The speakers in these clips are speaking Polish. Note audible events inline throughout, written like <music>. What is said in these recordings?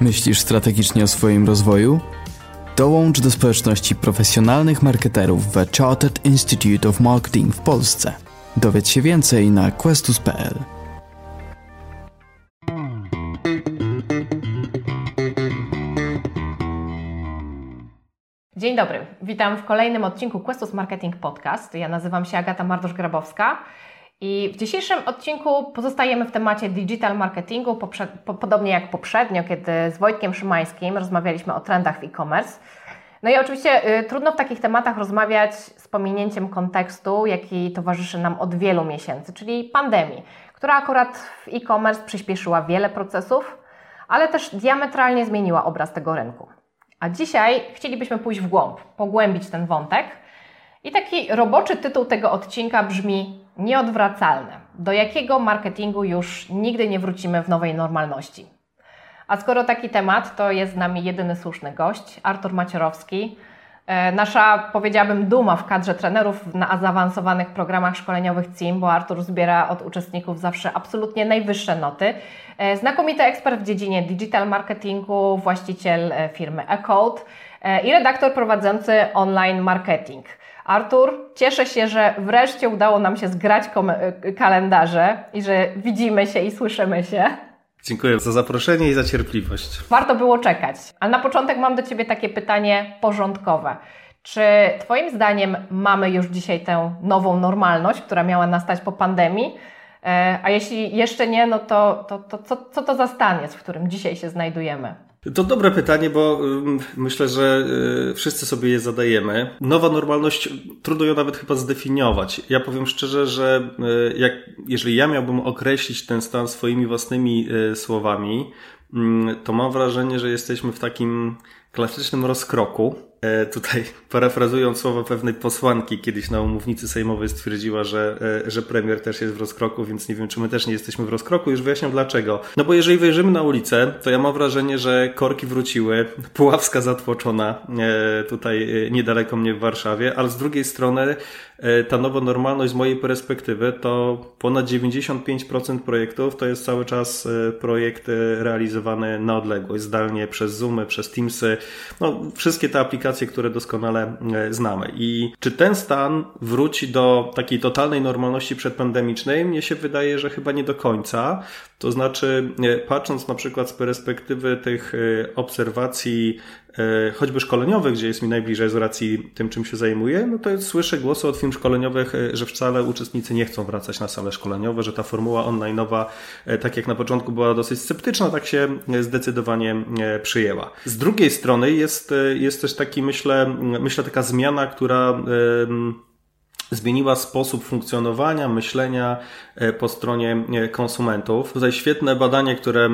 Myślisz strategicznie o swoim rozwoju? Dołącz do społeczności profesjonalnych marketerów w Chartered Institute of Marketing w Polsce. Dowiedz się więcej na questus.pl. Dzień dobry, witam w kolejnym odcinku Questus Marketing Podcast. Ja nazywam się Agata Mardosz-Grabowska i w dzisiejszym odcinku pozostajemy w temacie digital marketingu, po, podobnie jak poprzednio, kiedy z Wojtkiem Szymańskim rozmawialiśmy o trendach w e-commerce. No i oczywiście y, trudno w takich tematach rozmawiać z pominięciem kontekstu, jaki towarzyszy nam od wielu miesięcy, czyli pandemii, która akurat w e-commerce przyspieszyła wiele procesów, ale też diametralnie zmieniła obraz tego rynku. A dzisiaj chcielibyśmy pójść w głąb, pogłębić ten wątek. I taki roboczy tytuł tego odcinka brzmi Nieodwracalne. Do jakiego marketingu już nigdy nie wrócimy w nowej normalności? A skoro taki temat, to jest z nami jedyny słuszny gość, Artur Maciorowski. E, nasza, powiedziałabym, duma w kadrze trenerów na zaawansowanych programach szkoleniowych CIM, bo Artur zbiera od uczestników zawsze absolutnie najwyższe noty. E, znakomity ekspert w dziedzinie digital marketingu, właściciel e, firmy eCode i redaktor prowadzący online marketing. Artur, cieszę się, że wreszcie udało nam się zgrać kalendarze i że widzimy się i słyszymy się. Dziękuję za zaproszenie i za cierpliwość. Warto było czekać. A na początek mam do Ciebie takie pytanie porządkowe. Czy Twoim zdaniem mamy już dzisiaj tę nową normalność, która miała nastać po pandemii? E, a jeśli jeszcze nie, no to, to, to co, co to za stan jest, w którym dzisiaj się znajdujemy? To dobre pytanie, bo myślę, że y, wszyscy sobie je zadajemy. Nowa normalność, trudno ją nawet chyba zdefiniować. Ja powiem szczerze, że y, jak, jeżeli ja miałbym określić ten stan swoimi własnymi y, słowami, to mam wrażenie, że jesteśmy w takim klasycznym rozkroku. E, tutaj parafrazując słowa pewnej posłanki, kiedyś na umównicy sejmowej stwierdziła, że, e, że premier też jest w rozkroku, więc nie wiem, czy my też nie jesteśmy w rozkroku. Już wyjaśniam dlaczego. No bo jeżeli wyjrzymy na ulicę, to ja mam wrażenie, że korki wróciły, <laughs> Puławska zatłoczona e, tutaj niedaleko mnie w Warszawie, ale z drugiej strony ta nowa normalność z mojej perspektywy to ponad 95% projektów to jest cały czas projekt realizowany na odległość, zdalnie przez Zoomy, przez Teamsy, no wszystkie te aplikacje aplikacje, które doskonale e, znamy. I czy ten stan wróci do takiej totalnej normalności przedpandemicznej? Mnie się wydaje, że chyba nie do końca. To znaczy, e, patrząc na przykład z perspektywy tych e, obserwacji choćby szkoleniowych, gdzie jest mi najbliżej z racji tym, czym się zajmuję, no to słyszę głosy od firm szkoleniowych, e, że wcale uczestnicy nie chcą wracać na sale szkoleniowe, że ta formuła online'owa, e, tak jak na początku była dosyć sceptyczna, tak się zdecydowanie przyjęła. Z drugiej strony jest, jest też taki, myślę, myślę taka zmiana, która zmieniła sposób funkcjonowania, myślenia e, po stronie e, konsumentów. Tutaj świetne badanie, które e,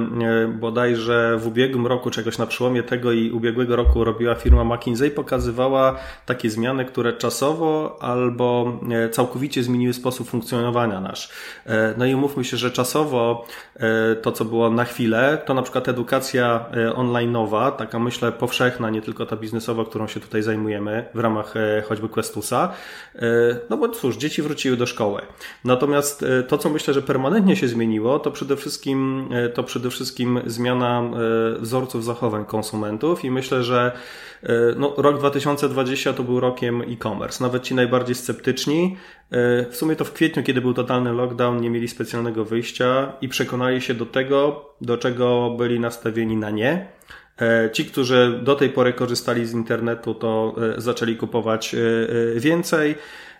bodajże w ubiegłym roku, czegoś na przełomie tego i ubiegłego roku robiła firma McKinsey, pokazywała takie zmiany, które czasowo albo całkowicie zmieniły sposób funkcjonowania nasz. No i umówmy się, że czasowo to, co było na chwilę, to na przykład edukacja online'owa, taka myślę powszechna, nie tylko ta biznesowa, którą się tutaj zajmujemy w ramach choćby Questusa, no bo cóż, dzieci wróciły do szkoły. Natomiast e, to, co myślę, że permanentnie się zmieniło, to przede wszystkim, e, to przede wszystkim zmiana e, wzorców zachowań konsumentów i myślę, że no, rok 2020 to był rokiem e-commerce. Nawet ci najbardziej sceptyczni, w sumie to w kwietniu, kiedy był totalny lockdown, nie mieli specjalnego wyjścia i przekonali się do tego, do czego byli nastawieni na nie. Ci, którzy do tej pory korzystali z internetu, to zaczęli kupować więcej.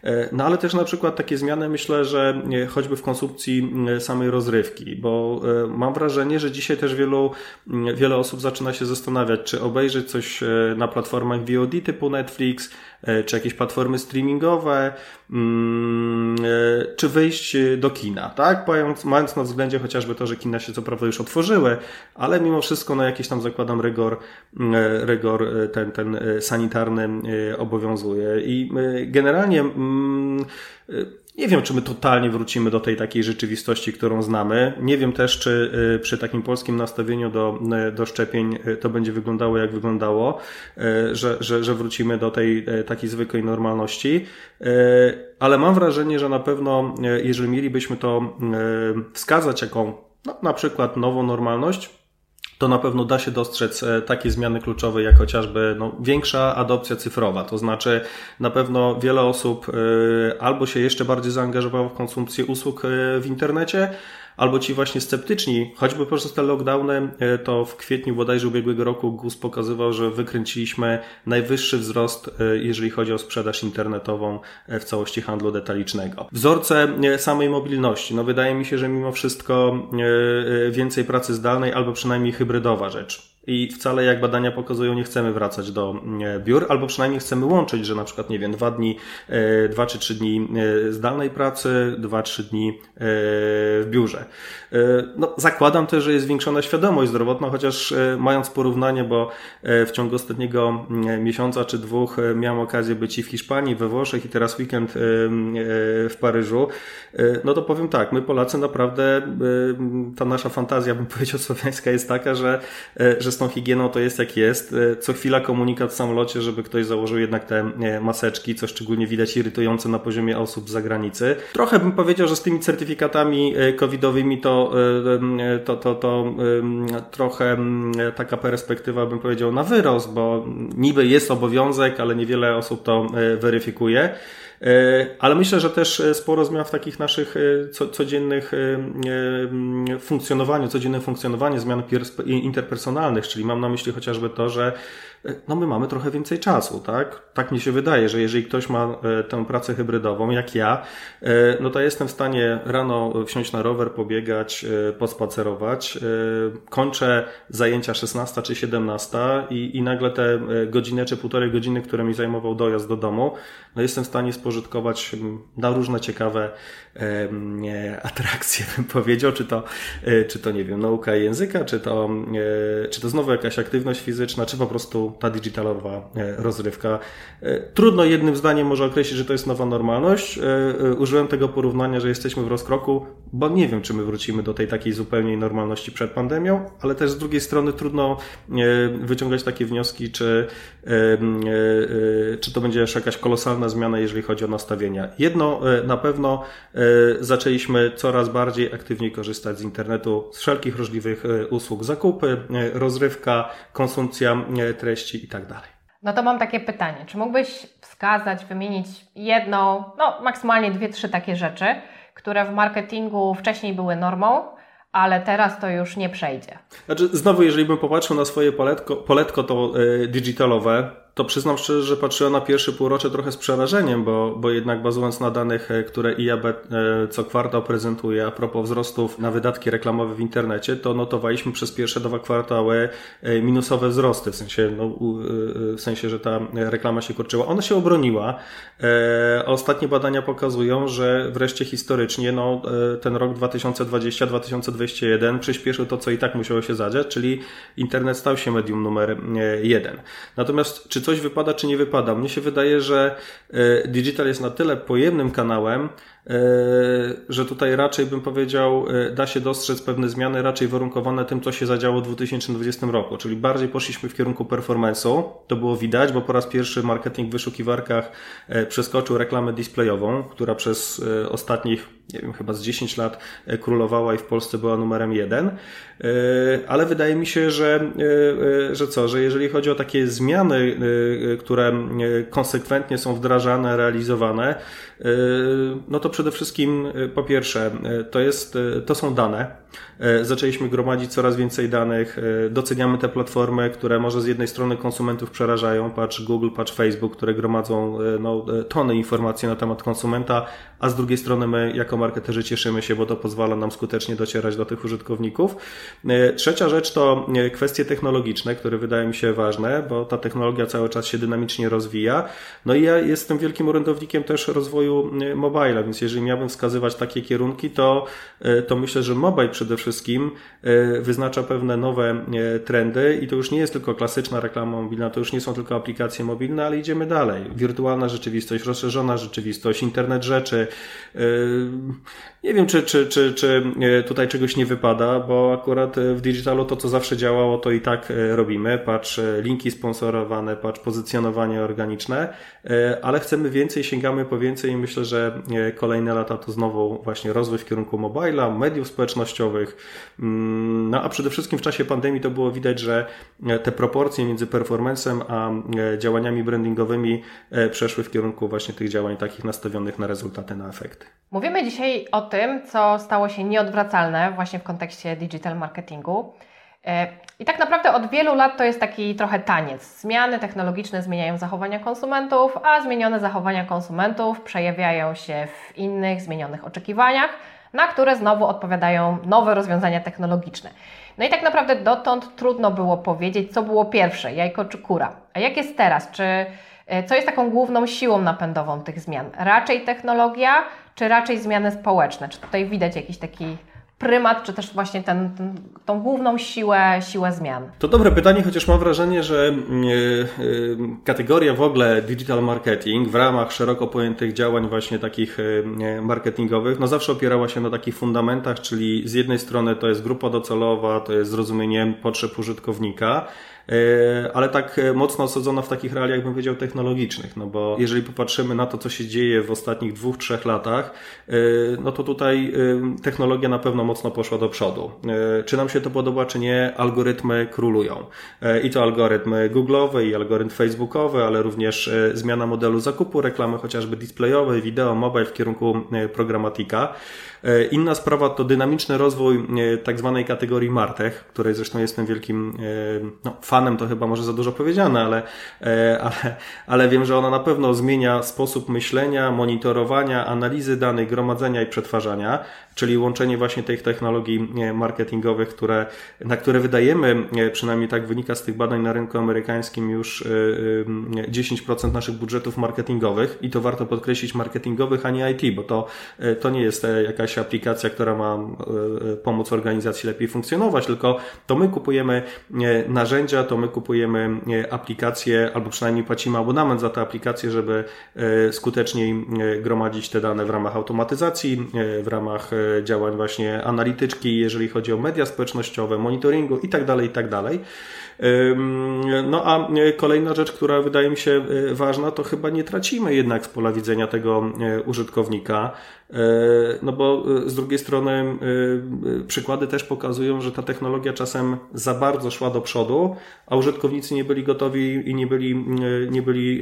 E, no ale też na przykład takie zmiany myślę, że e, choćby w konsumpcji samej rozrywki, bo e, mam wrażenie, że dzisiaj też wielu, wiele osób zaczyna się zastanawiać, czy obejrzeć coś na platformach VOD typu Netflix, czy jakieś platformy streamingowe, czy wyjść do kina, tak? Mając, na względzie chociażby to, że kina się co prawda już otworzyły, ale mimo wszystko na jakiś tam zakładam rygor, rygor ten, ten sanitarny obowiązuje. I generalnie Mm, nie wiem, czy my totalnie wrócimy do tej takiej rzeczywistości, którą znamy. Nie wiem też, czy y, przy takim polskim nastawieniu do, y, do szczepień y, to będzie wyglądało, jak wyglądało, że, że, że wrócimy do tej takiej zwykłej normalności. Ale mam wrażenie, że na pewno, jeżeli mielibyśmy to wskazać jako no, na przykład nową normalność, to na pewno da się dostrzec takie zmiany kluczowe, jak chociażby no, większa adopcja cyfrowa. To znaczy, na pewno wiele osób albo się jeszcze bardziej zaangażowało w konsumpcję usług w internecie, albo ci właśnie sceptyczni, choćby przez te lockdowny, e, to w kwietniu bodajże ubiegłego roku GUS pokazywał, że wykręciliśmy najwyższy wzrost, e, jeżeli chodzi o sprzedaż internetową e, w całości handlu detalicznego. Wzorce samej mobilności. No wydaje mi się, że mimo wszystko więcej pracy zdalnej albo przynajmniej hybrydowa rzecz. I wcale, jak badania pokazują, nie chcemy wracać do biur, albo przynajmniej chcemy łączyć, że na przykład, nie wiem, dwa dni, e, dwa czy trzy dni e, zdalnej pracy, dwa, trzy dni e, w biurze. No, zakładam też, że jest zwiększona świadomość zdrowotna, chociaż mając porównanie, bo w ciągu ostatniego miesiąca czy dwóch miałem okazję być i w Hiszpanii, we Włoszech i teraz weekend w Paryżu, no to powiem tak, my Polacy naprawdę, ta nasza fantazja, bym <laughs> powiedział, słowiańska jest taka, że, że z tą higieną to jest jak jest. E, co chwila komunikat w samolocie, żeby ktoś założył jednak te e, maseczki, co szczególnie widać irytujące na poziomie osób z zagranicy. Trochę bym powiedział, że z tymi certyfikatami e, covidowymi to, to, to, to trochę taka perspektywa bym powiedział na wyrost, bo niby jest obowiązek, ale niewiele osób to weryfikuje. Ale myślę, że też sporo zmian w takich naszych codziennych funkcjonowaniu, codziennym funkcjonowaniu, zmian interpersonalnych, czyli mam na myśli chociażby to, że no my mamy trochę więcej czasu, tak? Tak mi się wydaje, że jeżeli ktoś ma tę pracę hybrydową, jak ja, no to jestem w stanie rano wsiąść na rower, pobiegać, pospacerować, kończę zajęcia 16 czy 17 i, i nagle te godzinę czy półtorej godziny, które mi zajmował dojazd do domu, no jestem w stanie spożytkować na różne ciekawe e, atrakcje, <laughs> bym powiedział, czy to, e, czy to nie wiem, nauka języka, czy to, e, czy to znowu jakaś aktywność fizyczna, czy po prostu ta digitalowa e, rozrywka. E, trudno jednym zdaniem może określić, że to jest nowa normalność. E, użyłem tego porównania, że jesteśmy w rozkroku, bo nie wiem, czy my wrócimy do tej takiej zupełnej normalności przed pandemią, ale też z drugiej strony trudno wyciągać takie wnioski, czy, czy to będzie jeszcze jakaś kolosalna zmiana, jeżeli chodzi o nastawienia. Jedno na pewno zaczęliśmy coraz bardziej aktywnie korzystać z internetu, z wszelkich możliwych usług, zakupy, rozrywka, konsumpcja treści i tak dalej. No to mam takie pytanie. Czy mógłbyś wskazać, wymienić jedną, no maksymalnie dwie, trzy takie rzeczy, które w marketingu wcześniej były normą, ale teraz to już nie przejdzie? Znaczy, znowu, jeżeli bym popatrzył na swoje poletko, poletko to yy, digitalowe, to przyznam szczerze, że patrzyłem na pierwszy półrocze trochę z przerażeniem, bo, bo jednak bazując na danych, e, które IAB e, co kwartał prezentuje a propos wzrostów na wydatki reklamowe w internecie, to notowaliśmy przez pierwsze dwa kwartały e, minusowe wzrosty, w sensie, no, w sensie, że ta reklama się kurczyła. Ona się obroniła. Ostatnie badania pokazują, że wreszcie historycznie no, ten rok 2020-2021 przyspieszył to, co i tak musiało się zadziać, czyli internet stał się medium numer jeden. Natomiast czy coś wypada, czy nie wypada. Mnie się wydaje, że e, digital jest na tyle pojemnym kanałem, E, że tutaj raczej bym powiedział, e, da się dostrzec pewne zmiany raczej warunkowane tym, co się zadziało w 2020 roku, czyli bardziej poszliśmy w kierunku performance'u, to było widać, bo po raz pierwszy marketing w wyszukiwarkach przeskoczył reklamę displayową, która przez ostatnich, nie wiem, chyba z 10 lat królowała i w Polsce była numerem jeden, ale wydaje mi się, że, że co, że jeżeli chodzi o takie zmiany, które konsekwentnie są wdrażane, realizowane, no to przede wszystkim e, po pierwsze, e, to, jest, e, to są dane. Zaczęliśmy gromadzić coraz więcej danych, doceniamy te platformy, które może z jednej strony konsumentów przerażają, patrz Google, patrz Facebook, które gromadzą no, tony informacji na temat konsumenta, a z drugiej strony my jako marketerzy cieszymy się, bo to pozwala nam skutecznie docierać do tych użytkowników. Trzecia rzecz to kwestie technologiczne, które wydają mi się ważne, bo ta technologia cały czas się dynamicznie rozwija. No i ja jestem wielkim orędownikiem też rozwoju mobile, więc jeżeli miałbym wskazywać takie kierunki, to, e, to myślę, że mobile przede wszystkim e, wyznacza pewne nowe e, trendy i to już nie jest tylko klasyczna reklama mobilna, to już nie są tylko aplikacje mobilne, ale idziemy dalej. Wirtualna rzeczywistość, rozszerzona rzeczywistość, internet rzeczy. Nie wiem, czy, czy, czy, czy tutaj czegoś nie wypada, bo akurat w digitalu to, co zawsze działało, to i tak robimy. Patrz, linki sponsorowane, patrz, pozycjonowanie organiczne, ale chcemy więcej, sięgamy po więcej i myślę, że kolejne lata to znowu właśnie rozwój w kierunku mobila, mediów społecznościowych, Mm, no a przede wszystkim w czasie pandemii to było widać, że te proporcje między performancem a działaniami brandingowymi przeszły w kierunku właśnie tych działań takich nastawionych na rezultaty, na efekty. Mówimy dzisiaj o tym, co stało się nieodwracalne właśnie w kontekście digital marketingu. E, I tak naprawdę od wielu lat to jest taki trochę taniec. Zmiany technologiczne zmieniają zachowania konsumentów, a zmienione zachowania konsumentów przejawiają się w innych, zmienionych oczekiwaniach, na które znowu odpowiadają nowe rozwiązania technologiczne. No i tak naprawdę dotąd trudno było powiedzieć, co było pierwsze, jajko czy kura. A jak jest teraz? Czy e, co jest taką główną siłą napędową tych zmian? Raczej technologia, czy raczej zmiany społeczne? Czy tutaj widać jakiś taki prymat, czy też właśnie ten, ten, tą główną siłę, siłę zmian? To dobre pytanie, chociaż mam wrażenie, że yy, yy, kategoria w ogóle digital marketing w ramach szeroko pojętych działań właśnie takich yy, marketingowych, no zawsze opierała się na takich fundamentach, czyli z jednej strony to jest grupa docelowa, to jest zrozumienie potrzeb użytkownika, E, ale tak e, mocno osadzona w takich realiach, bym powiedział, technologicznych, no bo jeżeli popatrzymy na to, co się dzieje w ostatnich dwóch, trzech latach, e, no to tutaj technologia na pewno mocno poszła do przodu. Czy nam się to podoba, czy nie, algorytmy królują. I to algorytmy Google'owe i algorytm Facebookowy, ale również zmiana modelu zakupu reklamy, chociażby displayowej, wideo, mobile w kierunku programatika. E, inna sprawa to dynamiczny rozwój e, tak zwanej kategorii Martech, której zresztą jestem wielkim e, no, fanem, to chyba może za dużo powiedziane, ale, ale, ale wiem, że ona na pewno zmienia sposób myślenia, monitorowania, analizy danych, gromadzenia i przetwarzania, czyli łączenie właśnie tych technologii marketingowych, które, na które wydajemy, przynajmniej tak wynika z tych badań na rynku amerykańskim, już 10% naszych budżetów marketingowych. I to warto podkreślić marketingowych, a nie IT, bo to, to nie jest jakaś aplikacja, która ma e, e, pomóc organizacji lepiej funkcjonować, tylko to my kupujemy e, narzędzia, to my kupujemy aplikacje, albo przynajmniej płacimy abonament za te aplikacje, żeby skuteczniej gromadzić te dane w ramach automatyzacji, w ramach działań właśnie analityczki, jeżeli chodzi o media społecznościowe, monitoringu itd., tak itd. No a kolejna rzecz, która wydaje mi się ważna, to chyba nie tracimy jednak z pola widzenia tego użytkownika. E, no bo e, z drugiej strony e, przykłady też pokazują, że ta technologia czasem za bardzo szła do przodu, a użytkownicy nie byli gotowi i nie byli, nie byli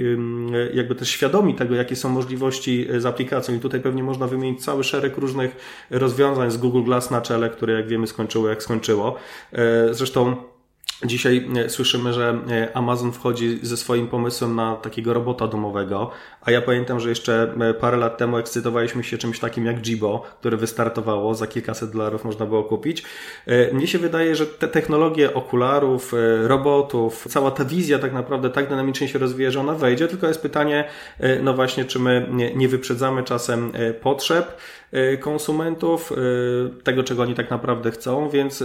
jakby też świadomi tego, jakie są możliwości z aplikacją. I tutaj pewnie można wymienić cały szereg różnych rozwiązań z Google Glass na czele, które jak wiemy skończyło jak skończyło. Zresztą Dzisiaj e, słyszymy, że e, Amazon wchodzi ze swoim pomysłem na takiego robota domowego, a ja pamiętam, że jeszcze e, parę lat temu ekscytowaliśmy się czymś takim jak Jibo, które wystartowało, za kilkaset dolarów można było kupić. Mnie się wydaje, że te technologie okularów, robotów, cała ta wizja tak naprawdę tak dynamicznie się rozwija, że ona wejdzie, tylko jest pytanie, no właśnie, czy my nie wyprzedzamy czasem potrzeb konsumentów, tego czego oni tak naprawdę chcą, więc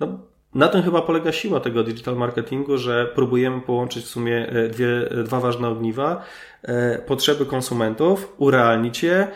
no, na tym chyba polega siła tego digital marketingu, że próbujemy połączyć w sumie e, dwie, e, dwa ważne ogniwa. E, potrzeby konsumentów, urealnić je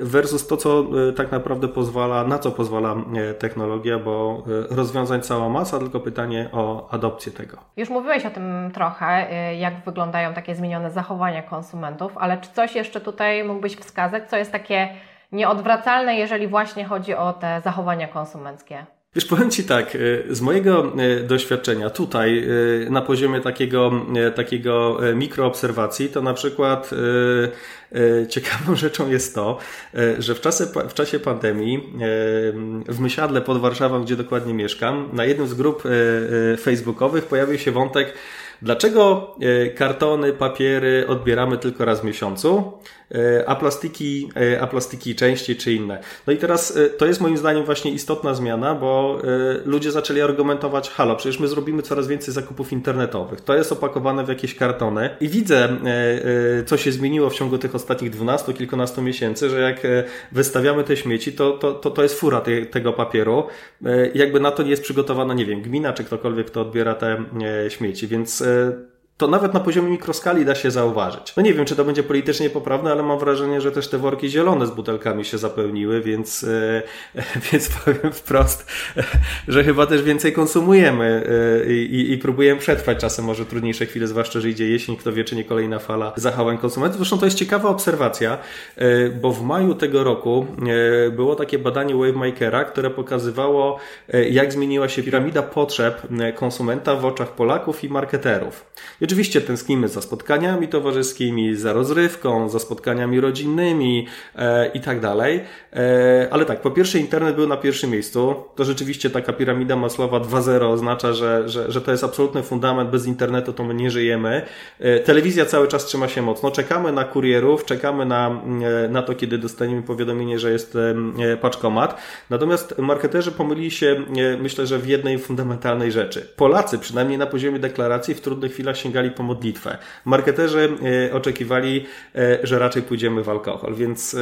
versus to, co tak naprawdę pozwala, na co pozwala technologia, bo rozwiązań cała masa, tylko pytanie o adopcję tego. Już mówiłeś o tym trochę, jak wyglądają takie zmienione zachowania konsumentów, ale czy coś jeszcze tutaj mógłbyś wskazać, co jest takie nieodwracalne, jeżeli właśnie chodzi o te zachowania konsumenckie? Wiesz, powiem Ci tak, e, z mojego e, doświadczenia tutaj e, na poziomie takiego, takiego mikroobserwacji, to na przykład ciekawą <laughs> rzeczą jest to, że w czasie, w czasie pandemii w Mysiadle pod Warszawą, gdzie dokładnie mieszkam, na jednym z grup facebookowych pojawił się wątek Dlaczego kartony, papiery odbieramy tylko raz w miesiącu? E, a plastiki, e, a plastiki częściej czy inne. No i teraz e, to jest moim zdaniem właśnie istotna zmiana, bo ludzie zaczęli argumentować, halo, przecież my zrobimy coraz więcej zakupów internetowych. To jest opakowane w jakieś kartony i widzę, co się zmieniło w ciągu tych ostatnich 12, kilkunastu miesięcy, że jak wystawiamy te śmieci, to, to, to, to jest fura te, tego papieru. Jakby na to nie jest przygotowana, nie wiem, gmina czy ktokolwiek, kto odbiera te śmieci, więc 呃。To nawet na poziomie mikroskali da się zauważyć. No nie wiem, czy to będzie politycznie poprawne, ale mam wrażenie, że też te worki zielone z butelkami się zapełniły, więc, e, <laughs> więc powiem wprost, że chyba też więcej konsumujemy e, i, i próbujemy przetrwać czasem może trudniejsze chwile, zwłaszcza, że idzie jesień, kto wie, czy nie kolejna fala zachowań konsumentów. Zresztą to jest ciekawa obserwacja, e, bo w maju tego roku było takie badanie Wavemakera, które pokazywało, jak zmieniła się piramida potrzeb konsumenta w oczach Polaków i marketerów. I oczywiście tęsknimy za spotkaniami towarzyskimi, za rozrywką, za spotkaniami rodzinnymi e, i tak dalej. E, ale tak, po pierwsze internet był na pierwszym miejscu. To rzeczywiście taka piramida Maslowa 2.0 oznacza, że, że, że to jest absolutny fundament. Bez internetu to my nie żyjemy. E, telewizja cały czas trzyma się mocno. Czekamy na kurierów, czekamy na, e, na to, kiedy dostaniemy powiadomienie, że jest e, paczkomat. Natomiast marketerzy pomylili się, e, myślę, że w jednej fundamentalnej rzeczy. Polacy, przynajmniej na poziomie deklaracji, w trudnych chwilach sięgali sięgali po modlitwę. Marketerzy e, oczekiwali, e, że raczej pójdziemy w alkohol, więc e,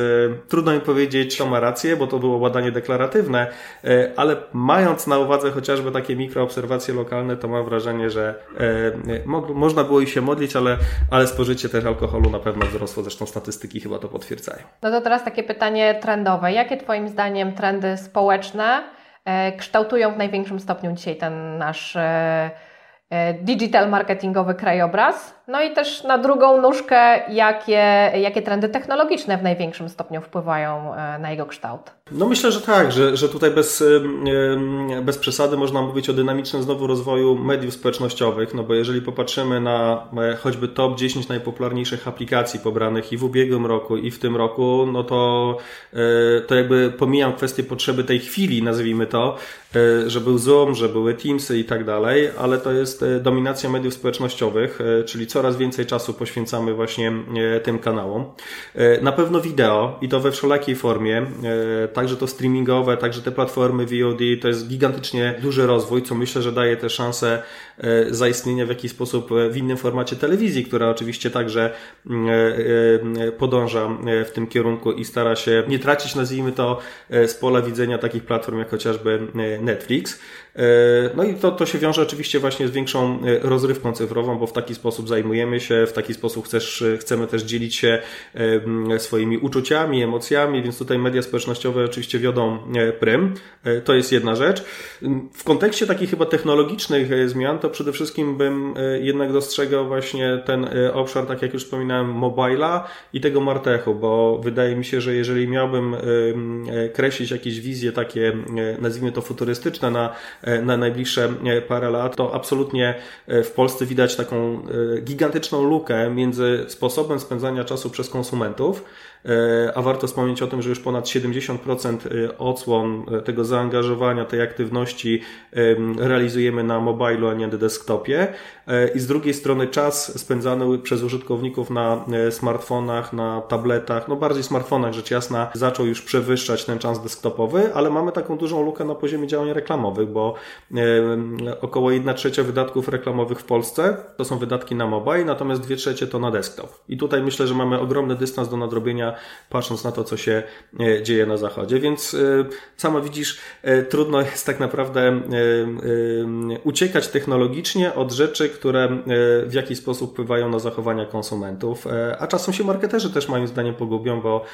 trudno mi powiedzieć, kto ma rację, bo to było badanie deklaratywne, ale mając na uwadze chociażby takie mikroobserwacje lokalne, to mam wrażenie, że można było i się modlić, ale, ale spożycie też alkoholu na pewno wzrosło, zresztą statystyki chyba to potwierdzają. No to teraz takie pytanie trendowe. Jakie Twoim zdaniem trendy społeczne kształtują w największym stopniu dzisiaj ten nasz digital marketingowy krajobraz. No i też na drugą nóżkę, jakie, jakie trendy technologiczne w największym stopniu wpływają e, na jego kształt. No myślę, że tak, że, że tutaj bez, bez przesady można mówić o dynamicznym znowu rozwoju mediów społecznościowych, no bo jeżeli popatrzymy na e, choćby top 10 najpopularniejszych aplikacji pobranych i w ubiegłym roku i w tym roku, no to, to jakby pomijam kwestię potrzeby tej chwili, nazwijmy to, że był Zoom, że były Teamsy i tak dalej, ale to jest E, dominacja mediów społecznościowych, e, czyli coraz więcej czasu poświęcamy właśnie e, tym kanałom. Na pewno wideo i to we wszelakiej formie, także to streamingowe, także te platformy VOD, to jest gigantycznie duży rozwój, co myślę, że daje te szanse zaistnienia w jakiś sposób w innym formacie telewizji, która oczywiście także podąża w tym kierunku i stara się nie tracić, nazwijmy to, z pola widzenia takich platform jak chociażby Netflix. No i to, to się wiąże oczywiście właśnie z większą e, rozrywką cyfrową, bo w taki sposób zajmujemy się, w taki sposób chcesz, chcemy też dzielić się swoimi uczuciami, emocjami, więc tutaj media społecznościowe oczywiście wiodą e, prym. E, to jest jedna rzecz. W kontekście takich chyba technologicznych zmian, to przede wszystkim bym jednak dostrzegał właśnie ten obszar, tak jak już wspominałem, mobila i tego martechu, bo wydaje mi się, że jeżeli miałbym kreślić jakieś wizje takie, nazwijmy to futurystyczne na, na najbliższe parę lat, to absolutnie e, w Polsce widać taką e, gigantyczną lukę między sposobem spędzania czasu przez konsumentów, E, a warto wspomnieć o tym, że już ponad 70% e, odsłon e, tego zaangażowania, tej aktywności realizujemy na mobilu, a nie na desktopie. I z drugiej strony czas spędzany przez użytkowników na smartfonach, na tabletach, no bardziej smartfonach rzecz jasna, zaczął już przewyższać ten czas desktopowy, ale mamy taką dużą lukę na poziomie działań reklamowych, bo około 1 trzecia wydatków reklamowych w Polsce to są wydatki na mobile, natomiast 2 trzecie to na desktop. I tutaj myślę, że mamy ogromny dystans do nadrobienia patrząc na to, co się e, dzieje na zachodzie. Więc e, sama widzisz, e, trudno jest tak naprawdę uciekać technologicznie od rzeczy, które w jakiś sposób wpływają na zachowania konsumentów, a czasem się marketerzy też moim zdaniem pogubią, bo,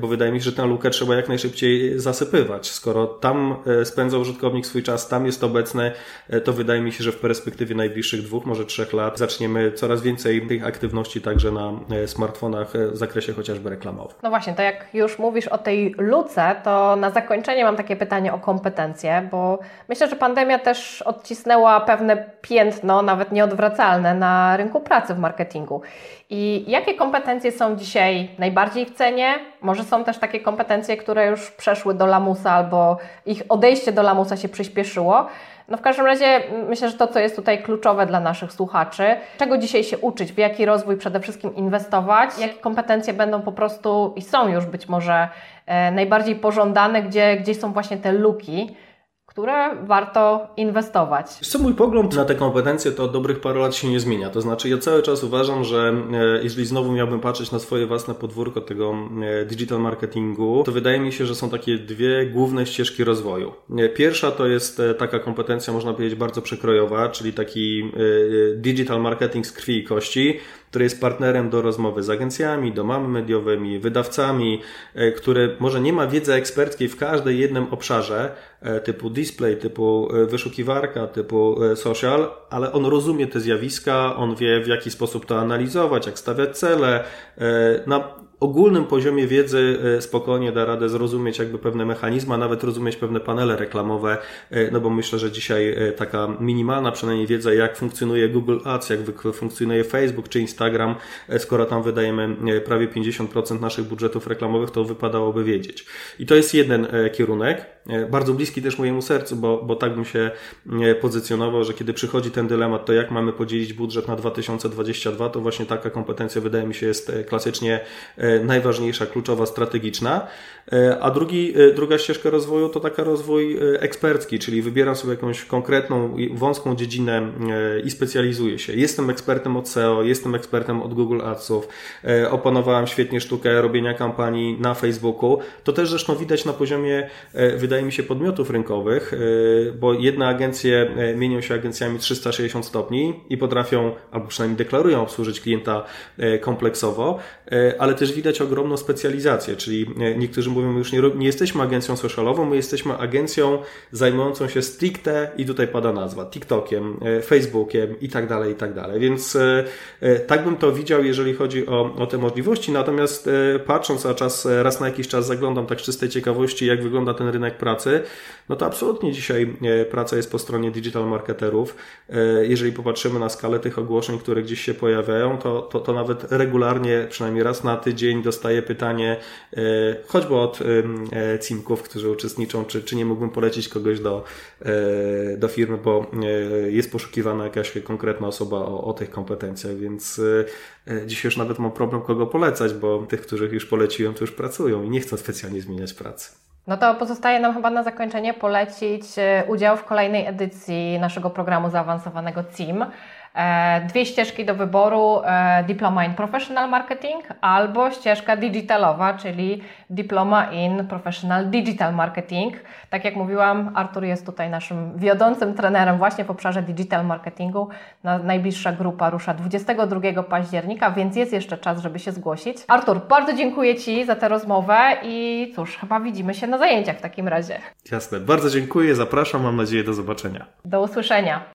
bo wydaje mi się, że tę lukę trzeba jak najszybciej zasypywać. Skoro tam spędza użytkownik swój czas, tam jest obecny, to wydaje mi się, że w perspektywie najbliższych dwóch, może trzech lat zaczniemy coraz więcej tych aktywności także na smartfonach w zakresie chociażby reklamy reklamowych. No właśnie, to jak już mówisz o tej luce, to na zakończenie mam takie pytanie o kompetencje, bo myślę, że pandemia też odcisnęła pewne piętno, nawet nieodwracalne, na rynku pracy w marketingu. I jakie kompetencje są dzisiaj najbardziej w cenie? Może są też takie kompetencje, które już przeszły do lamusa albo ich odejście do lamusa się przyspieszyło. No w każdym razie myślę, że to, co jest tutaj kluczowe dla naszych słuchaczy, czego dzisiaj się uczyć, w jaki rozwój przede wszystkim inwestować, jakie kompetencje będą po prostu i są już być może e, najbardziej pożądane, gdzie, gdzie są właśnie te luki, które warto inwestować. Co mój pogląd na te kompetencje to od dobrych paru lat się nie zmienia. To znaczy ja cały czas uważam, że e, jeżeli znowu miałbym patrzeć na swoje własne podwórko tego e, digital marketingu, to wydaje mi się, że są takie dwie główne ścieżki rozwoju. E, pierwsza to jest taka kompetencja, można powiedzieć, bardzo przekrojowa, czyli taki digital marketing z krwi i kości, który jest partnerem do rozmowy z agencjami, domami mediowymi, wydawcami, e, który może nie ma wiedzy eksperckiej w każdym jednym obszarze, e, typu display, typu e, wyszukiwarka, typu social, ale on rozumie te zjawiska, on wie w jaki sposób to analizować, jak stawiać cele. Na ogólnym poziomie wiedzy e, spokojnie da radę zrozumieć jakby pewne mechanizmy, a nawet rozumieć pewne panele reklamowe, e, no bo myślę, że dzisiaj e, taka minimalna przynajmniej wiedza, jak funkcjonuje Google Ads, jak funkcjonuje Facebook czy Instagram, skoro tam wydajemy prawie 50% naszych budżetów reklamowych, to wypadałoby wiedzieć. I to jest jeden kierunek, bardzo bliski też mojemu sercu, bo, bo tak bym się pozycjonował, że kiedy przychodzi ten dylemat, to jak mamy podzielić budżet na 2022, to właśnie taka kompetencja wydaje mi się jest klasycznie najważniejsza, kluczowa, strategiczna. E, a drugi, e, druga ścieżka rozwoju to taka rozwój e, ekspercki, czyli wybieram sobie jakąś konkretną, wąską dziedzinę i specjalizuję się. Jestem ekspertem od SEO, jestem ekspertem od Google Adsów, opanowałem świetnie sztukę robienia kampanii na Facebooku. To też zresztą widać na poziomie, wydaje mi się, podmiotów rynkowych, bo jedne agencje mienią się agencjami 360 stopni i potrafią, albo przynajmniej deklarują obsłużyć klienta kompleksowo, ale też widać ogromną specjalizację, czyli niektórzy mówią, już nie, nie jesteśmy agencją socialową, my jesteśmy agencją zajmującą się stricte, i tutaj pada nazwa, TikTokiem, Facebookiem i tak dalej, i tak dalej. Więc tak bym to widział, jeżeli chodzi o, o te możliwości. Natomiast patrząc, a czas raz na jakiś czas zaglądam tak z czystej ciekawości, jak wygląda ten rynek pracy, no to absolutnie dzisiaj praca jest po stronie digital marketerów. Jeżeli popatrzymy na skalę tych ogłoszeń, które gdzieś się pojawiają, to, to, to nawet regularnie, przynajmniej raz na tydzień dostaję pytanie, choćby od e, cimków, którzy uczestniczą, czy, czy nie mógłbym polecić kogoś do, e, do firmy, bo e, jest poszukiwana jakaś konkretna osoba o, o tych kompetencjach, więc dzisiaj już nawet mam problem kogo polecać, bo tych, których już poleciłem, to już pracują i nie chcą specjalnie zmieniać pracy. No to pozostaje nam chyba na zakończenie polecić udział w kolejnej edycji naszego programu zaawansowanego CIM. E, dwie ścieżki do wyboru: e, Diploma in Professional Marketing albo ścieżka digitalowa, czyli Diploma in Professional Digital Marketing. Tak jak mówiłam, Artur jest tutaj naszym wiodącym trenerem właśnie w obszarze digital marketingu. Najbliższa grupa rusza 22 października, więc jest jeszcze czas, żeby się zgłosić. Artur, bardzo dziękuję Ci za tę rozmowę i cóż, chyba widzimy się na zajęciach w takim razie. Jasne, bardzo dziękuję, zapraszam, mam nadzieję do zobaczenia. Do usłyszenia.